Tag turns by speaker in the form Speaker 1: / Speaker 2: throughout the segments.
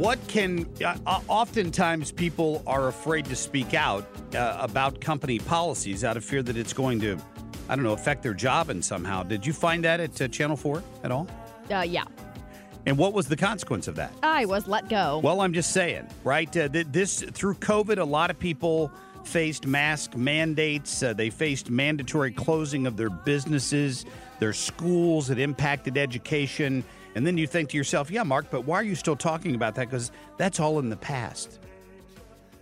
Speaker 1: What can, uh, uh, oftentimes people are afraid to speak out uh, about company policies out of fear that it's going to, I don't know, affect their job and somehow. Did you find that at uh, Channel 4 at all?
Speaker 2: Uh, yeah.
Speaker 1: And what was the consequence of that?
Speaker 2: I was let go.
Speaker 1: Well, I'm just saying, right? Uh, th- this through COVID, a lot of people faced mask mandates. Uh, they faced mandatory closing of their businesses, their schools. It impacted education. And then you think to yourself, yeah, Mark, but why are you still talking about that? Because that's all in the past.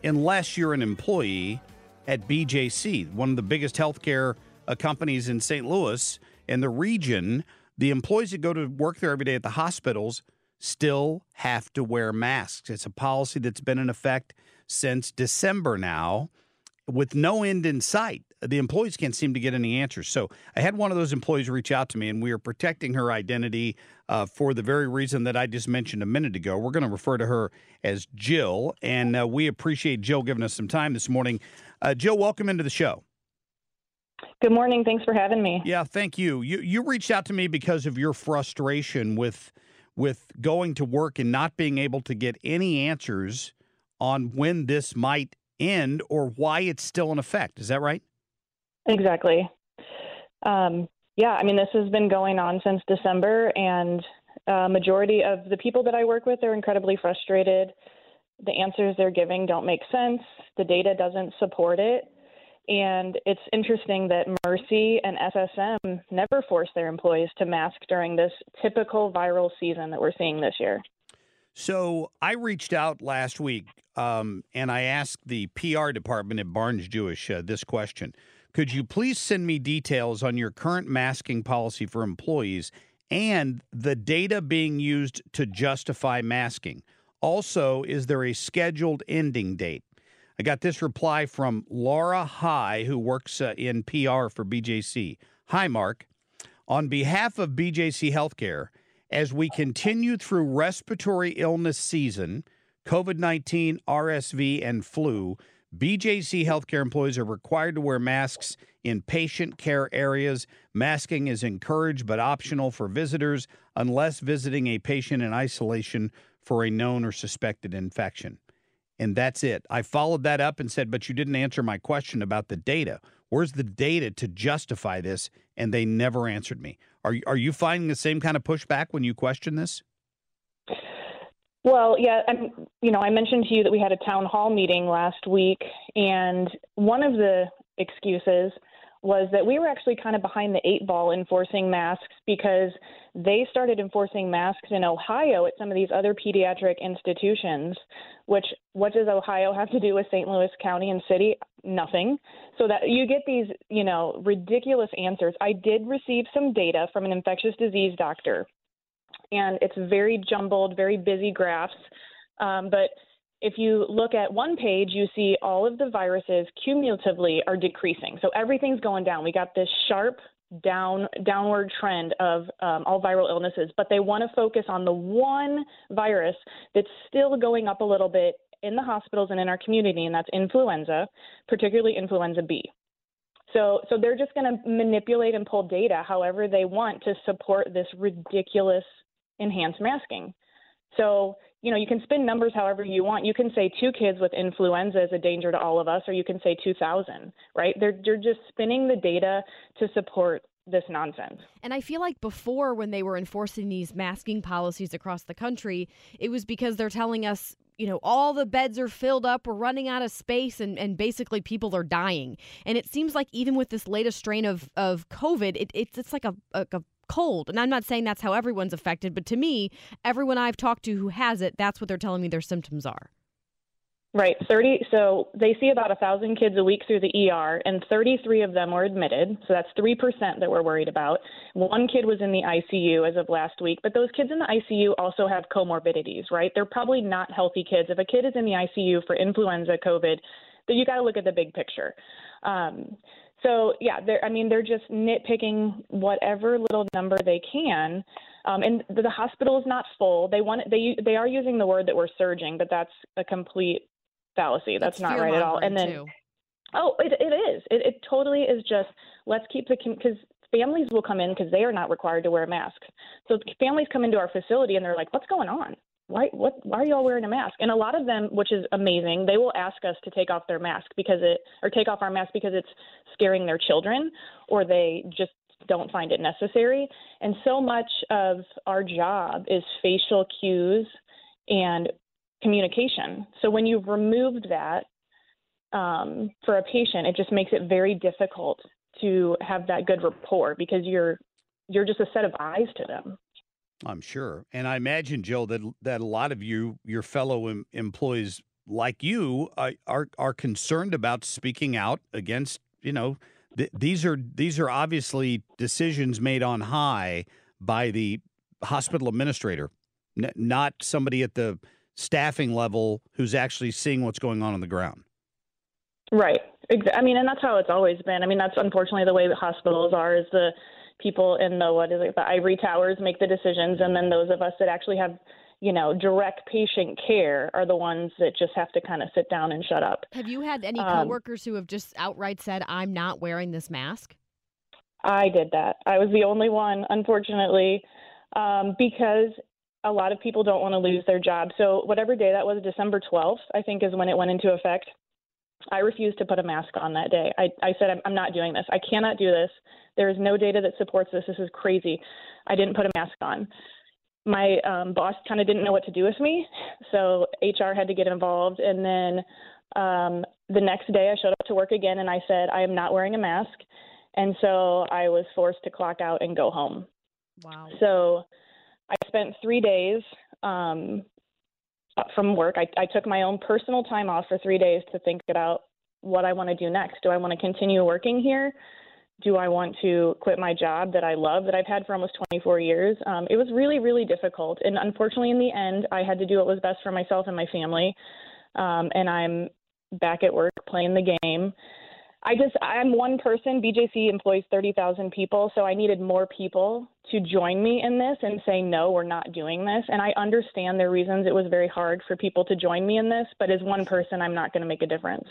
Speaker 1: Unless you're an employee at BJC, one of the biggest healthcare uh, companies in St. Louis and the region, the employees that go to work there every day at the hospitals still have to wear masks. It's a policy that's been in effect since December now with no end in sight. The employees can't seem to get any answers. So I had one of those employees reach out to me, and we are protecting her identity uh, for the very reason that I just mentioned a minute ago. We're going to refer to her as Jill, and uh, we appreciate Jill giving us some time this morning. Uh, Jill, welcome into the show.
Speaker 3: Good morning. Thanks for having me.
Speaker 1: Yeah, thank you. You you reached out to me because of your frustration with with going to work and not being able to get any answers on when this might end or why it's still in effect. Is that right?
Speaker 3: Exactly. Um, yeah, I mean, this has been going on since December, and uh, majority of the people that I work with are incredibly frustrated. The answers they're giving don't make sense. The data doesn't support it. And it's interesting that Mercy and SSM never force their employees to mask during this typical viral season that we're seeing this year.
Speaker 1: So I reached out last week um, and I asked the PR department at Barnes Jewish uh, this question Could you please send me details on your current masking policy for employees and the data being used to justify masking? Also, is there a scheduled ending date? I got this reply from Laura High, who works uh, in PR for BJC. Hi, Mark. On behalf of BJC Healthcare, as we continue through respiratory illness season, COVID 19, RSV, and flu, BJC healthcare employees are required to wear masks in patient care areas. Masking is encouraged but optional for visitors unless visiting a patient in isolation for a known or suspected infection. And that's it. I followed that up and said, but you didn't answer my question about the data. Where's the data to justify this? And they never answered me. Are, are you finding the same kind of pushback when you question this?
Speaker 3: Well, yeah, I'm, you know, I mentioned to you that we had a town hall meeting last week, and one of the excuses was that we were actually kind of behind the eight ball enforcing masks because they started enforcing masks in Ohio at some of these other pediatric institutions, which what does Ohio have to do with St. Louis County and city? Nothing. So that you get these, you know, ridiculous answers. I did receive some data from an infectious disease doctor and it's very jumbled, very busy graphs. Um, but if you look at one page, you see all of the viruses cumulatively are decreasing. So everything's going down. We got this sharp down downward trend of um, all viral illnesses, but they want to focus on the one virus that's still going up a little bit in the hospitals and in our community, and that's influenza, particularly influenza B. So, so they're just going to manipulate and pull data however they want to support this ridiculous enhanced masking. So you know, you can spin numbers however you want. You can say two kids with influenza is a danger to all of us, or you can say 2,000, right? They're, they're just spinning the data to support this nonsense.
Speaker 2: And I feel like before, when they were enforcing these masking policies across the country, it was because they're telling us, you know, all the beds are filled up, we're running out of space, and, and basically people are dying. And it seems like even with this latest strain of, of COVID, it, it's, it's like a, a, a cold. And I'm not saying that's how everyone's affected, but to me, everyone I've talked to who has it, that's what they're telling me their symptoms are.
Speaker 3: Right, 30. So they see about a thousand kids a week through the ER, and 33 of them were admitted. So that's three percent that we're worried about. One kid was in the ICU as of last week, but those kids in the ICU also have comorbidities, right? They're probably not healthy kids. If a kid is in the ICU for influenza, COVID, then you got to look at the big picture. Um, so yeah, they're, I mean, they're just nitpicking whatever little number they can. Um, and the, the hospital is not full. They want they they are using the word that we're surging, but that's a complete fallacy. That's not right at all. And then,
Speaker 2: too.
Speaker 3: oh, it, it is. It, it totally is just let's keep the because families will come in because they are not required to wear masks. So families come into our facility and they're like, "What's going on? Why what why are you all wearing a mask?" And a lot of them, which is amazing, they will ask us to take off their mask because it or take off our mask because it's scaring their children or they just don't find it necessary. And so much of our job is facial cues and communication. So when you've removed that um, for a patient, it just makes it very difficult to have that good rapport because you're you're just a set of eyes to them.
Speaker 1: I'm sure, and I imagine, Joe, that that a lot of you, your fellow em- employees like you, uh, are are concerned about speaking out against. You know, th- these are these are obviously decisions made on high by the hospital administrator, n- not somebody at the staffing level who's actually seeing what's going on on the ground.
Speaker 3: Right. I mean, and that's how it's always been. I mean, that's unfortunately the way that hospitals are. Is the people in the what is it, the ivory towers make the decisions, and then those of us that actually have, you know, direct patient care are the ones that just have to kind of sit down and shut up.
Speaker 2: Have you had any
Speaker 3: Um,
Speaker 2: coworkers who have just outright said, I'm not wearing this mask?
Speaker 3: I did that. I was the only one, unfortunately, um, because a lot of people don't want to lose their job. So whatever day that was, December 12th, I think is when it went into effect. I refused to put a mask on that day. I, I said, I'm, I'm not doing this. I cannot do this. There is no data that supports this. This is crazy. I didn't put a mask on. My um, boss kind of didn't know what to do with me, so HR had to get involved. And then um, the next day, I showed up to work again, and I said, I am not wearing a mask. And so I was forced to clock out and go home.
Speaker 2: Wow.
Speaker 3: So I spent three days um, from work. I, I took my own personal time off for three days to think about what I want to do next. Do I want to continue working here? Do I want to quit my job that I love that I've had for almost 24 years? Um, it was really, really difficult. And unfortunately, in the end, I had to do what was best for myself and my family. Um, and I'm back at work playing the game. I just, I'm one person. BJC employs 30,000 people, so I needed more people to join me in this and say, no, we're not doing this. And I understand their reasons. It was very hard for people to join me in this, but as one person, I'm not going to make a difference.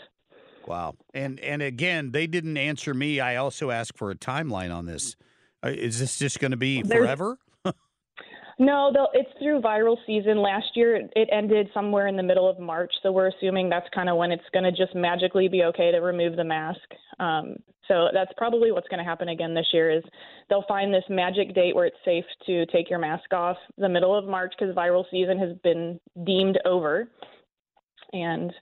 Speaker 1: Wow. And and again, they didn't answer me. I also asked for a timeline on this. Uh, Is this just going to be
Speaker 3: There's-
Speaker 1: forever?
Speaker 3: No, it's through viral season. Last year, it- it ended somewhere in the middle of March, so we're assuming that's kind of when it's going to just magically be okay to remove the mask. Um, so that's probably what's going to happen again this year. Is they'll find this magic date where it's safe to take your mask off, the middle of March, because viral season has been deemed over, and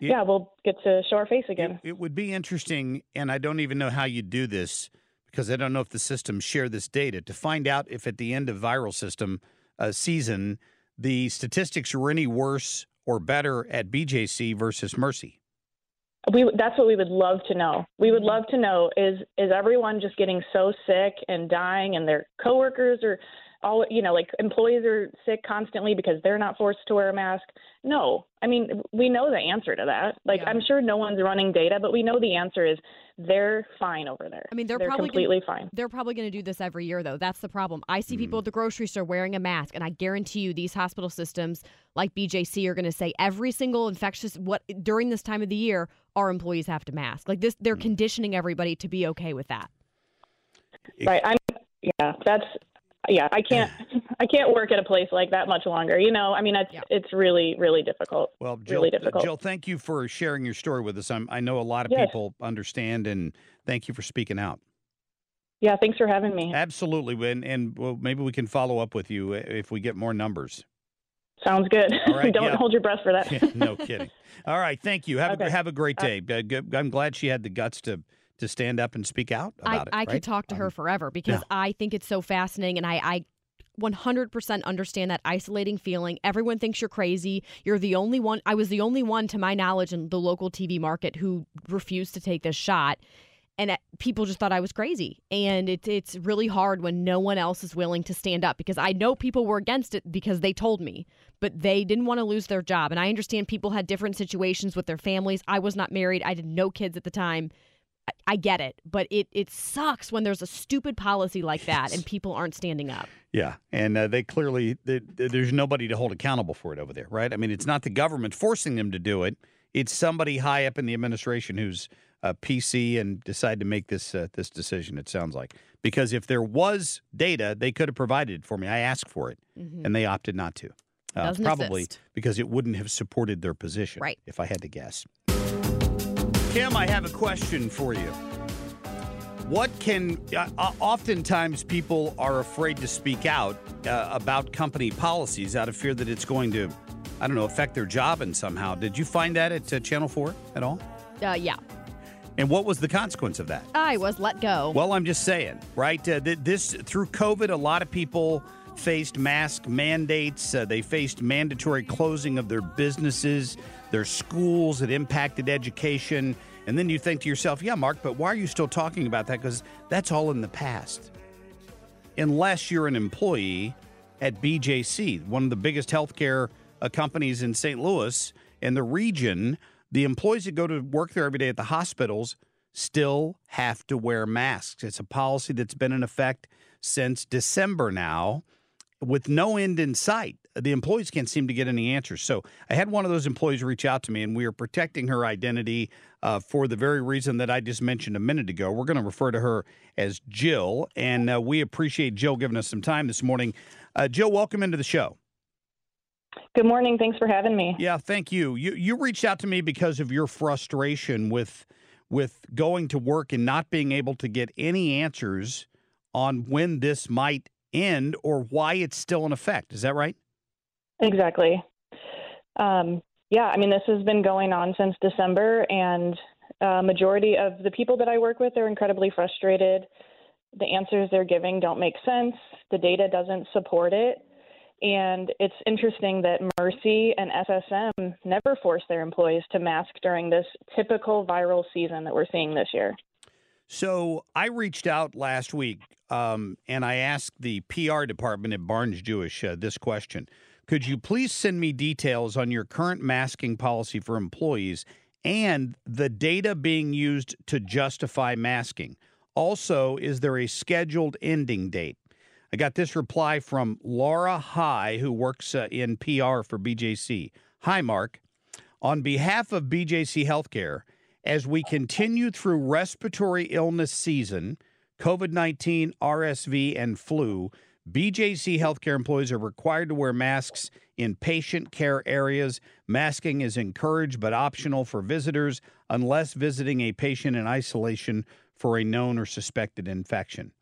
Speaker 1: Yeah.
Speaker 3: yeah, we'll get to show our face again.
Speaker 1: It, it would be interesting, and I don't even know how you do this because I don't know if the systems share this data to find out if at the end of viral system uh, season the statistics were any worse or better at BJC versus Mercy.
Speaker 3: We that's what we would love to know. We would love to know is is everyone just getting so sick and dying, and their coworkers are all you know like employees are sick constantly because they're not forced to wear a mask. No, I mean we know the answer to that. Like I'm sure no one's running data, but we know the answer is they're fine over there.
Speaker 2: I mean, they're,
Speaker 3: they're
Speaker 2: probably
Speaker 3: completely
Speaker 2: gonna,
Speaker 3: fine.
Speaker 2: They're probably going to do this every year, though. That's the problem. I see mm-hmm. people at the grocery store wearing a mask, and I guarantee you, these hospital systems like BJC are going to say every single infectious what during this time of the year, our employees have to mask. Like this, they're mm. conditioning everybody to be okay with that.
Speaker 3: Right. I'm yeah, that's yeah, I can't I can't work at a place like that much longer. You know, I mean, it's
Speaker 2: Yeah.
Speaker 3: it's really really difficult.
Speaker 1: Well, Jill,
Speaker 3: really difficult.
Speaker 1: Jill, thank you for sharing your story with us. I'm, I know a lot of
Speaker 3: Yes.
Speaker 1: people understand, and thank you for speaking out.
Speaker 3: Yeah, thanks for having me.
Speaker 1: Absolutely, and and well, maybe we can follow up with you if we get more numbers.
Speaker 3: Sounds good.
Speaker 1: All right,
Speaker 3: Don't
Speaker 1: yeah.
Speaker 3: hold your breath for that.
Speaker 1: no kidding. All right, thank you. Have a have a great
Speaker 3: Uh,
Speaker 1: day. Uh, I'm glad she had the guts to to stand up and speak out
Speaker 2: I,
Speaker 1: about it.
Speaker 2: I
Speaker 1: right?
Speaker 2: could talk to her
Speaker 1: Um,
Speaker 2: forever because
Speaker 1: yeah.
Speaker 2: I think it's so fascinating and I, I 100% understand that isolating feeling. Everyone thinks you're crazy. You're the only one. I was the only one, to my knowledge, in the local TV market who refused to take this shot. And people just thought I was crazy. And it's it's really hard when no one else is willing to stand up because I know people were against it because they told me, but they didn't want to lose their job. And I understand people had different situations with their families. I was not married. I had no kids at the time. I- get it, but it it sucks when there's a stupid policy like that and people aren't standing up.
Speaker 1: Yeah, and uh, they clearly they, there's nobody to hold accountable for it over there, right? I mean, it's not the government forcing them to do it; it's somebody high up in the administration who's uh, PC and decided to make this uh, this decision. It sounds like because if there was data, they could have provided it for me. I asked for it, and they opted not to. Uh, probably
Speaker 2: exist.
Speaker 1: because it wouldn't have supported their position,
Speaker 2: Right.
Speaker 1: If I had to guess. Kim, I have a question for you. What can uh, uh, oftentimes people are afraid to speak out uh, about company policies out of fear that it's going to, I don't know, affect their job in somehow. Did you find that at uh, Channel 4 at all?
Speaker 2: Uh, yeah,
Speaker 1: And what was the consequence of that?
Speaker 2: I was let go.
Speaker 1: Well, I'm just saying, right? Uh, th- this through COVID, a lot of people faced mask mandates. Uh, they faced mandatory closing of their businesses, their schools. It impacted education. And then you think to yourself, yeah, Mark, but why are you still talking about that? Because that's all in the past. Unless you're an employee at BJC, one of the biggest healthcare uh, companies in St. Louis and the region, the employees that go to work there every day at the hospitals still have to wear masks. It's a policy that's been in effect since December now with no end in sight. The employees can't seem to get any answers. So I had one of those employees reach out to me, and we are protecting her identity uh, for the very reason that I just mentioned a minute ago. We're going to refer to her as Jill, and uh, we appreciate Jill giving us some time this morning. Uh, Jill, welcome into the show.
Speaker 3: Good morning. Thanks for having me.
Speaker 1: Yeah, thank you. You you reached out to me because of your frustration with with going to work and not being able to get any answers on when this might end or why it's still in effect. Is that right?
Speaker 3: Exactly. Um, yeah, I mean, this has been going on since December, and uh, majority of the people that I work with are incredibly frustrated. The answers they're giving don't make sense. The data doesn't support it. And it's interesting that Mercy and SSM never force their employees to mask during this typical viral season that we're seeing this year.
Speaker 1: So I reached out last week um, and I asked the PR department at Barnes Jewish uh, this question Could you please send me details on your current masking policy for employees and the data being used to justify masking? Also, is there a scheduled ending date? I got this reply from Laura High, who works uh, in PR for BJC. Hi, Mark. On behalf of BJC Healthcare, as we continue through respiratory illness season, COVID 19, RSV, and flu, BJC healthcare employees are required to wear masks in patient care areas. Masking is encouraged but optional for visitors unless visiting a patient in isolation for a known or suspected infection.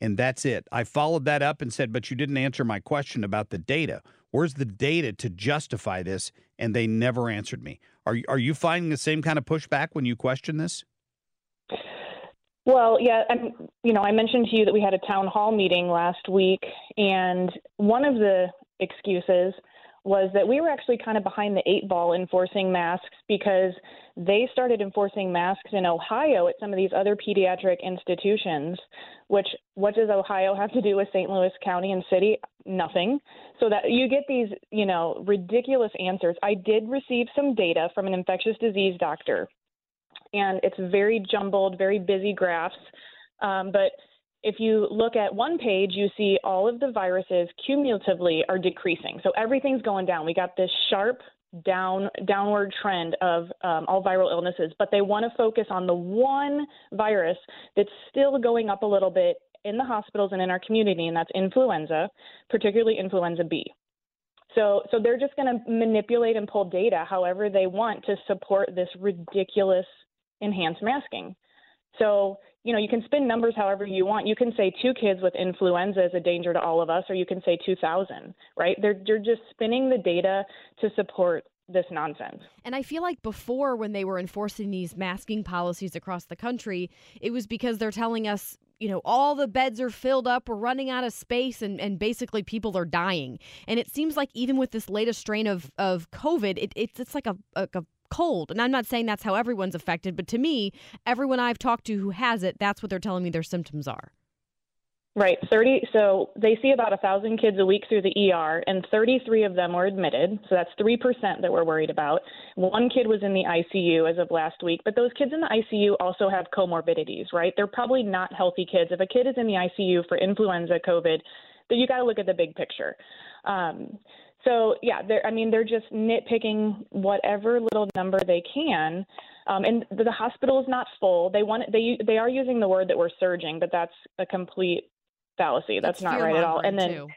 Speaker 1: And that's it. I followed that up and said, but you didn't answer my question about the data. Where's the data to justify this? And they never answered me. Are are you finding the same kind of pushback when you question this?
Speaker 3: Well, yeah, I'm, you know, I mentioned to you that we had a town hall meeting last week, and one of the excuses was that we were actually kind of behind the eight ball enforcing masks because they started enforcing masks in Ohio at some of these other pediatric institutions. Which, what does Ohio have to do with St. Louis County and City? Nothing. So that you get these, you know, ridiculous answers. I did receive some data from an infectious disease doctor and it's very jumbled, very busy graphs. Um, but if you look at one page, you see all of the viruses cumulatively are decreasing. So everything's going down. We got this sharp down downward trend of um, all viral illnesses, but they want to focus on the one virus that's still going up a little bit in the hospitals and in our community, and that's influenza, particularly influenza B. So, so they're just going to manipulate and pull data however they want to support this ridiculous enhanced masking. So, you know, you can spin numbers however you want. You can say two kids with influenza is a danger to all of us, or you can say 2,000, right? They're, they're just spinning the data to support this nonsense.
Speaker 2: And I feel like before, when they were enforcing these masking policies across the country, it was because they're telling us, you know, all the beds are filled up, we're running out of space, and, and basically people are dying. And it seems like even with this latest strain of, of COVID, it, it's, it's like a, a, a cold. And I'm not saying that's how everyone's affected, but to me, everyone I've talked to who has it, that's what they're telling me their symptoms are.
Speaker 3: Right, 30. So they see about a thousand kids a week through the ER, and 33 of them were admitted. So that's three percent that we're worried about. One kid was in the ICU as of last week, but those kids in the ICU also have comorbidities, right? They're probably not healthy kids. If a kid is in the ICU for influenza, COVID, then you got to look at the big picture. Um, so yeah, they're I mean they're just nitpicking whatever little number they can. Um, and the, the hospital is not full. They want they they are using the word that we're surging, but that's a complete fallacy. That's
Speaker 2: It's
Speaker 3: not right at all. And then
Speaker 2: too.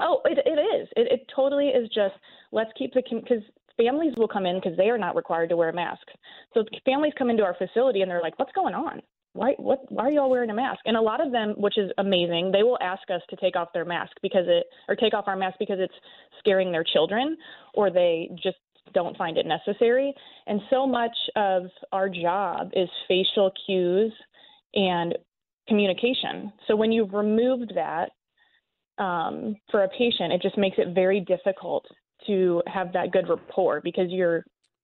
Speaker 3: oh, it it is. It, it totally is just let's keep the because families will come in because they are not required to wear masks. So families come into our facility and they're like, what's going on? Why what why are you all wearing a mask? And a lot of them, which is amazing, they will ask us to take off their mask because it or take off our mask because it's scaring their children or they just don't find it necessary. And so much of our job is facial cues and communication. So when you've removed that um, for a patient, it just makes it very difficult to have that good rapport because you're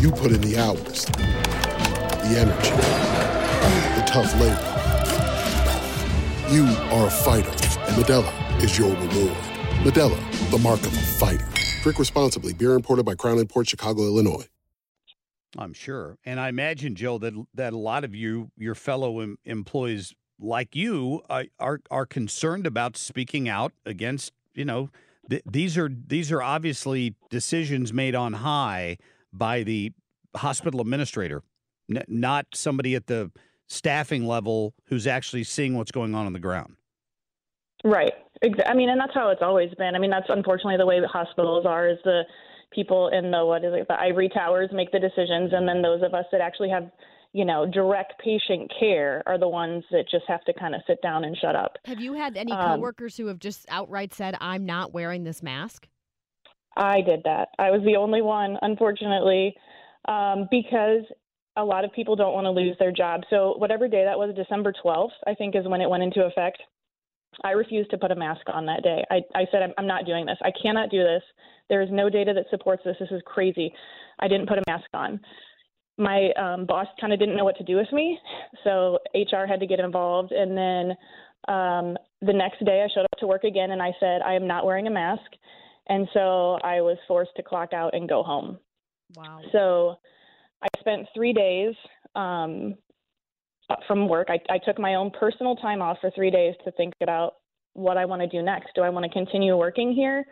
Speaker 4: You put in the hours, the energy, the tough labor. You are a fighter, and Modelo is your reward. Modelo, the mark of a fighter. Drink responsibly. Beer imported by Crown Port Chicago, Illinois.
Speaker 1: I'm sure, and I imagine, Joe, that that a lot of you, your fellow em- employees like you, uh, are are concerned about speaking out against. You know, th- these are these are obviously decisions made on high by the hospital administrator, n- not somebody at the staffing level who's actually seeing what's going on on the ground.
Speaker 3: Right. I mean, and that's how it's always been. I mean, that's unfortunately the way the hospitals are. Is the people in the what is it, the ivory towers make the decisions, and then those of us that actually have, you know, direct patient care are the ones that just have to kind of sit down and shut up.
Speaker 2: Have you had any
Speaker 3: Um,
Speaker 2: coworkers who have just outright said, "I'm not wearing this mask"?
Speaker 3: I did that. I was the only one, unfortunately, um, because a lot of people don't want to lose their job. So whatever day that was, December 12th, I think is when it went into effect. I refused to put a mask on that day. I, I said, I'm, I'm not doing this. I cannot do this. There is no data that supports this. This is crazy. I didn't put a mask on. My um, boss kind of didn't know what to do with me, so HR had to get involved. And then um, the next day, I showed up to work again, and I said, I am not wearing a mask. And so I was forced to clock out and go home.
Speaker 2: Wow.
Speaker 3: So I spent three days um, from work. I, I took my own personal time off for three days to think about what I want to do next. Do I want to continue working here?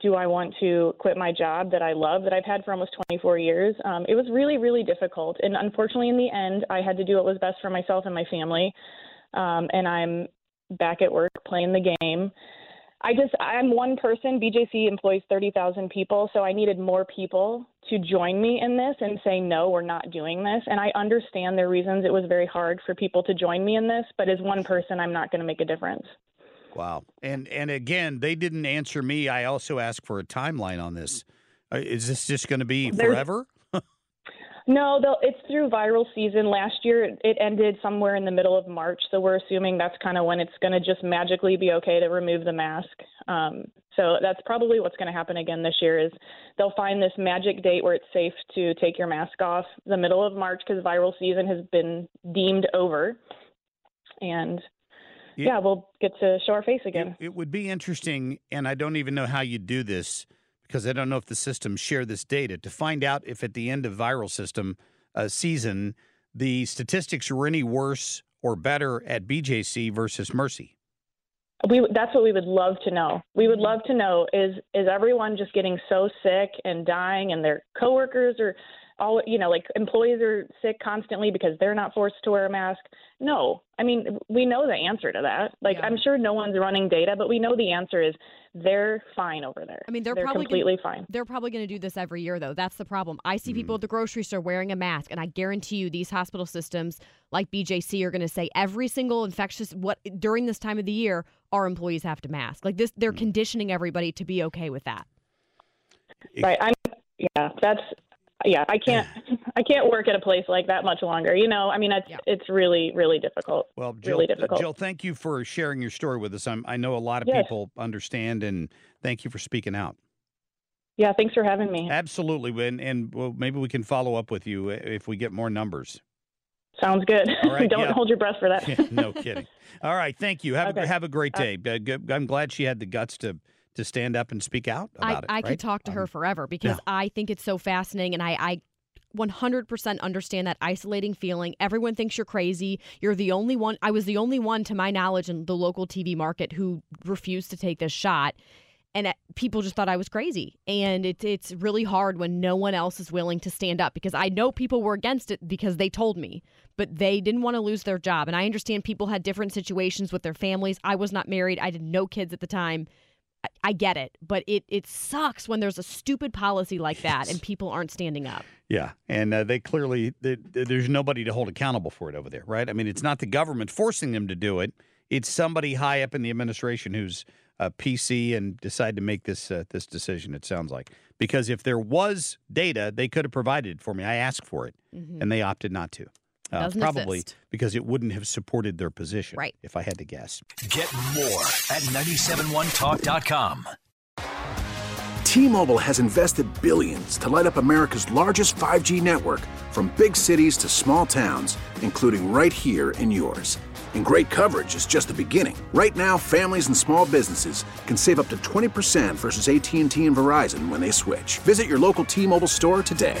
Speaker 3: do I want to quit my job that I love, that I've had for almost 24 years? Um, it was really, really difficult. And unfortunately, in the end, I had to do what was best for myself and my family. Um, and I'm back at work playing the game. I just, I'm one person. BJC employs 30,000 people, so I needed more people to join me in this and say, no, we're not doing this. And I understand their reasons. It was very hard for people to join me in this, but as one person, I'm not going to make a difference.
Speaker 1: Wow. And and again, they didn't answer me. I also asked for a timeline on this. Uh, is this just going to be
Speaker 3: There's-
Speaker 1: forever?
Speaker 3: No, it's through viral season. Last year, it- it ended somewhere in the middle of March, so we're assuming that's kind of when it's going to just magically be okay to remove the mask. Um, so that's probably what's going to happen again this year. Is they'll find this magic date where it's safe to take your mask off, the middle of March, because viral season has been deemed over, and
Speaker 1: Yeah.
Speaker 3: yeah, we'll get to show our face again.
Speaker 1: It would be interesting, and I don't even know how you do this because I don't know if the systems share this data to find out if at the end of viral system uh, season the statistics are any worse or better at BJC versus Mercy.
Speaker 3: We that's what we would love to know. We would love to know is is everyone just getting so sick and dying and their coworkers are all you know like employees are sick constantly because they're not forced to wear a mask. No. I mean, we know the answer to that. Like I'm sure no one's running data, but we know the answer is they're fine over there.
Speaker 2: I mean, they're,
Speaker 3: they're
Speaker 2: probably
Speaker 3: completely
Speaker 2: gonna,
Speaker 3: fine.
Speaker 2: They're probably going to do this every year, though. That's the problem. I see
Speaker 3: Mm-hmm.
Speaker 2: people at the grocery store wearing a mask, and I guarantee you, these hospital systems like BJC are going to say every single infectious what during this time of the year, our employees have to mask. Like this,
Speaker 3: Mm-hmm.
Speaker 2: they're conditioning everybody to be okay with that.
Speaker 3: Right. I'm yeah, that's yeah, I can't I can't work at a place like that much longer. You know, I mean it's it's really really difficult.
Speaker 1: Well, Jill,
Speaker 3: really difficult.
Speaker 1: Jill, thank you for sharing your story with us. I'm, I know a lot of
Speaker 3: Yes.
Speaker 1: people understand, and thank you for speaking out.
Speaker 3: Yeah, thanks for having me.
Speaker 1: Absolutely, and and well, maybe we can follow up with you if we get more numbers.
Speaker 3: Sounds good.
Speaker 1: Right,
Speaker 3: Don't
Speaker 1: yeah.
Speaker 3: hold your breath for that.
Speaker 1: no kidding. All right, thank you. Have a, have a great day. Uh, I'm glad she had the guts to to stand up and speak out
Speaker 2: I,
Speaker 1: about it.
Speaker 2: I
Speaker 1: right?
Speaker 2: could talk to her forever because
Speaker 1: yeah.
Speaker 2: I think it's so fascinating and I, I 100% understand that isolating feeling. Everyone thinks you're crazy. You're the only one. I was the only one, to my knowledge, in the local TV market who refused to take this shot. And people just thought I was crazy. And it's it's really hard when no one else is willing to stand up because I know people were against it because they told me, but they didn't want to lose their job. And I understand people had different situations with their families. I was not married. I had no kids at the time. I, I get it, but it it sucks when there's a stupid policy like that and people aren't standing up.
Speaker 1: Yeah, and uh, they clearly they, there's nobody to hold accountable for it over there, right? I mean, it's not the government forcing them to do it; it's somebody high up in the administration who's uh, PC and decided to make this uh, this decision. It sounds like because if there was data, they could have provided it for me. I asked for it,
Speaker 2: Mhm.
Speaker 1: and they opted not to. Uh, probably
Speaker 2: exist.
Speaker 1: because it wouldn't have supported their position,
Speaker 2: Right.
Speaker 1: If I had to guess.
Speaker 5: Get more at 971talk.com.
Speaker 6: T-Mobile has invested billions to light up America's largest 5G network from big cities to small towns, including right here in yours. And great coverage is just the beginning. Right now, families and small businesses can save up to 20% versus AT&T and Verizon when they switch. Visit your local T-Mobile store today.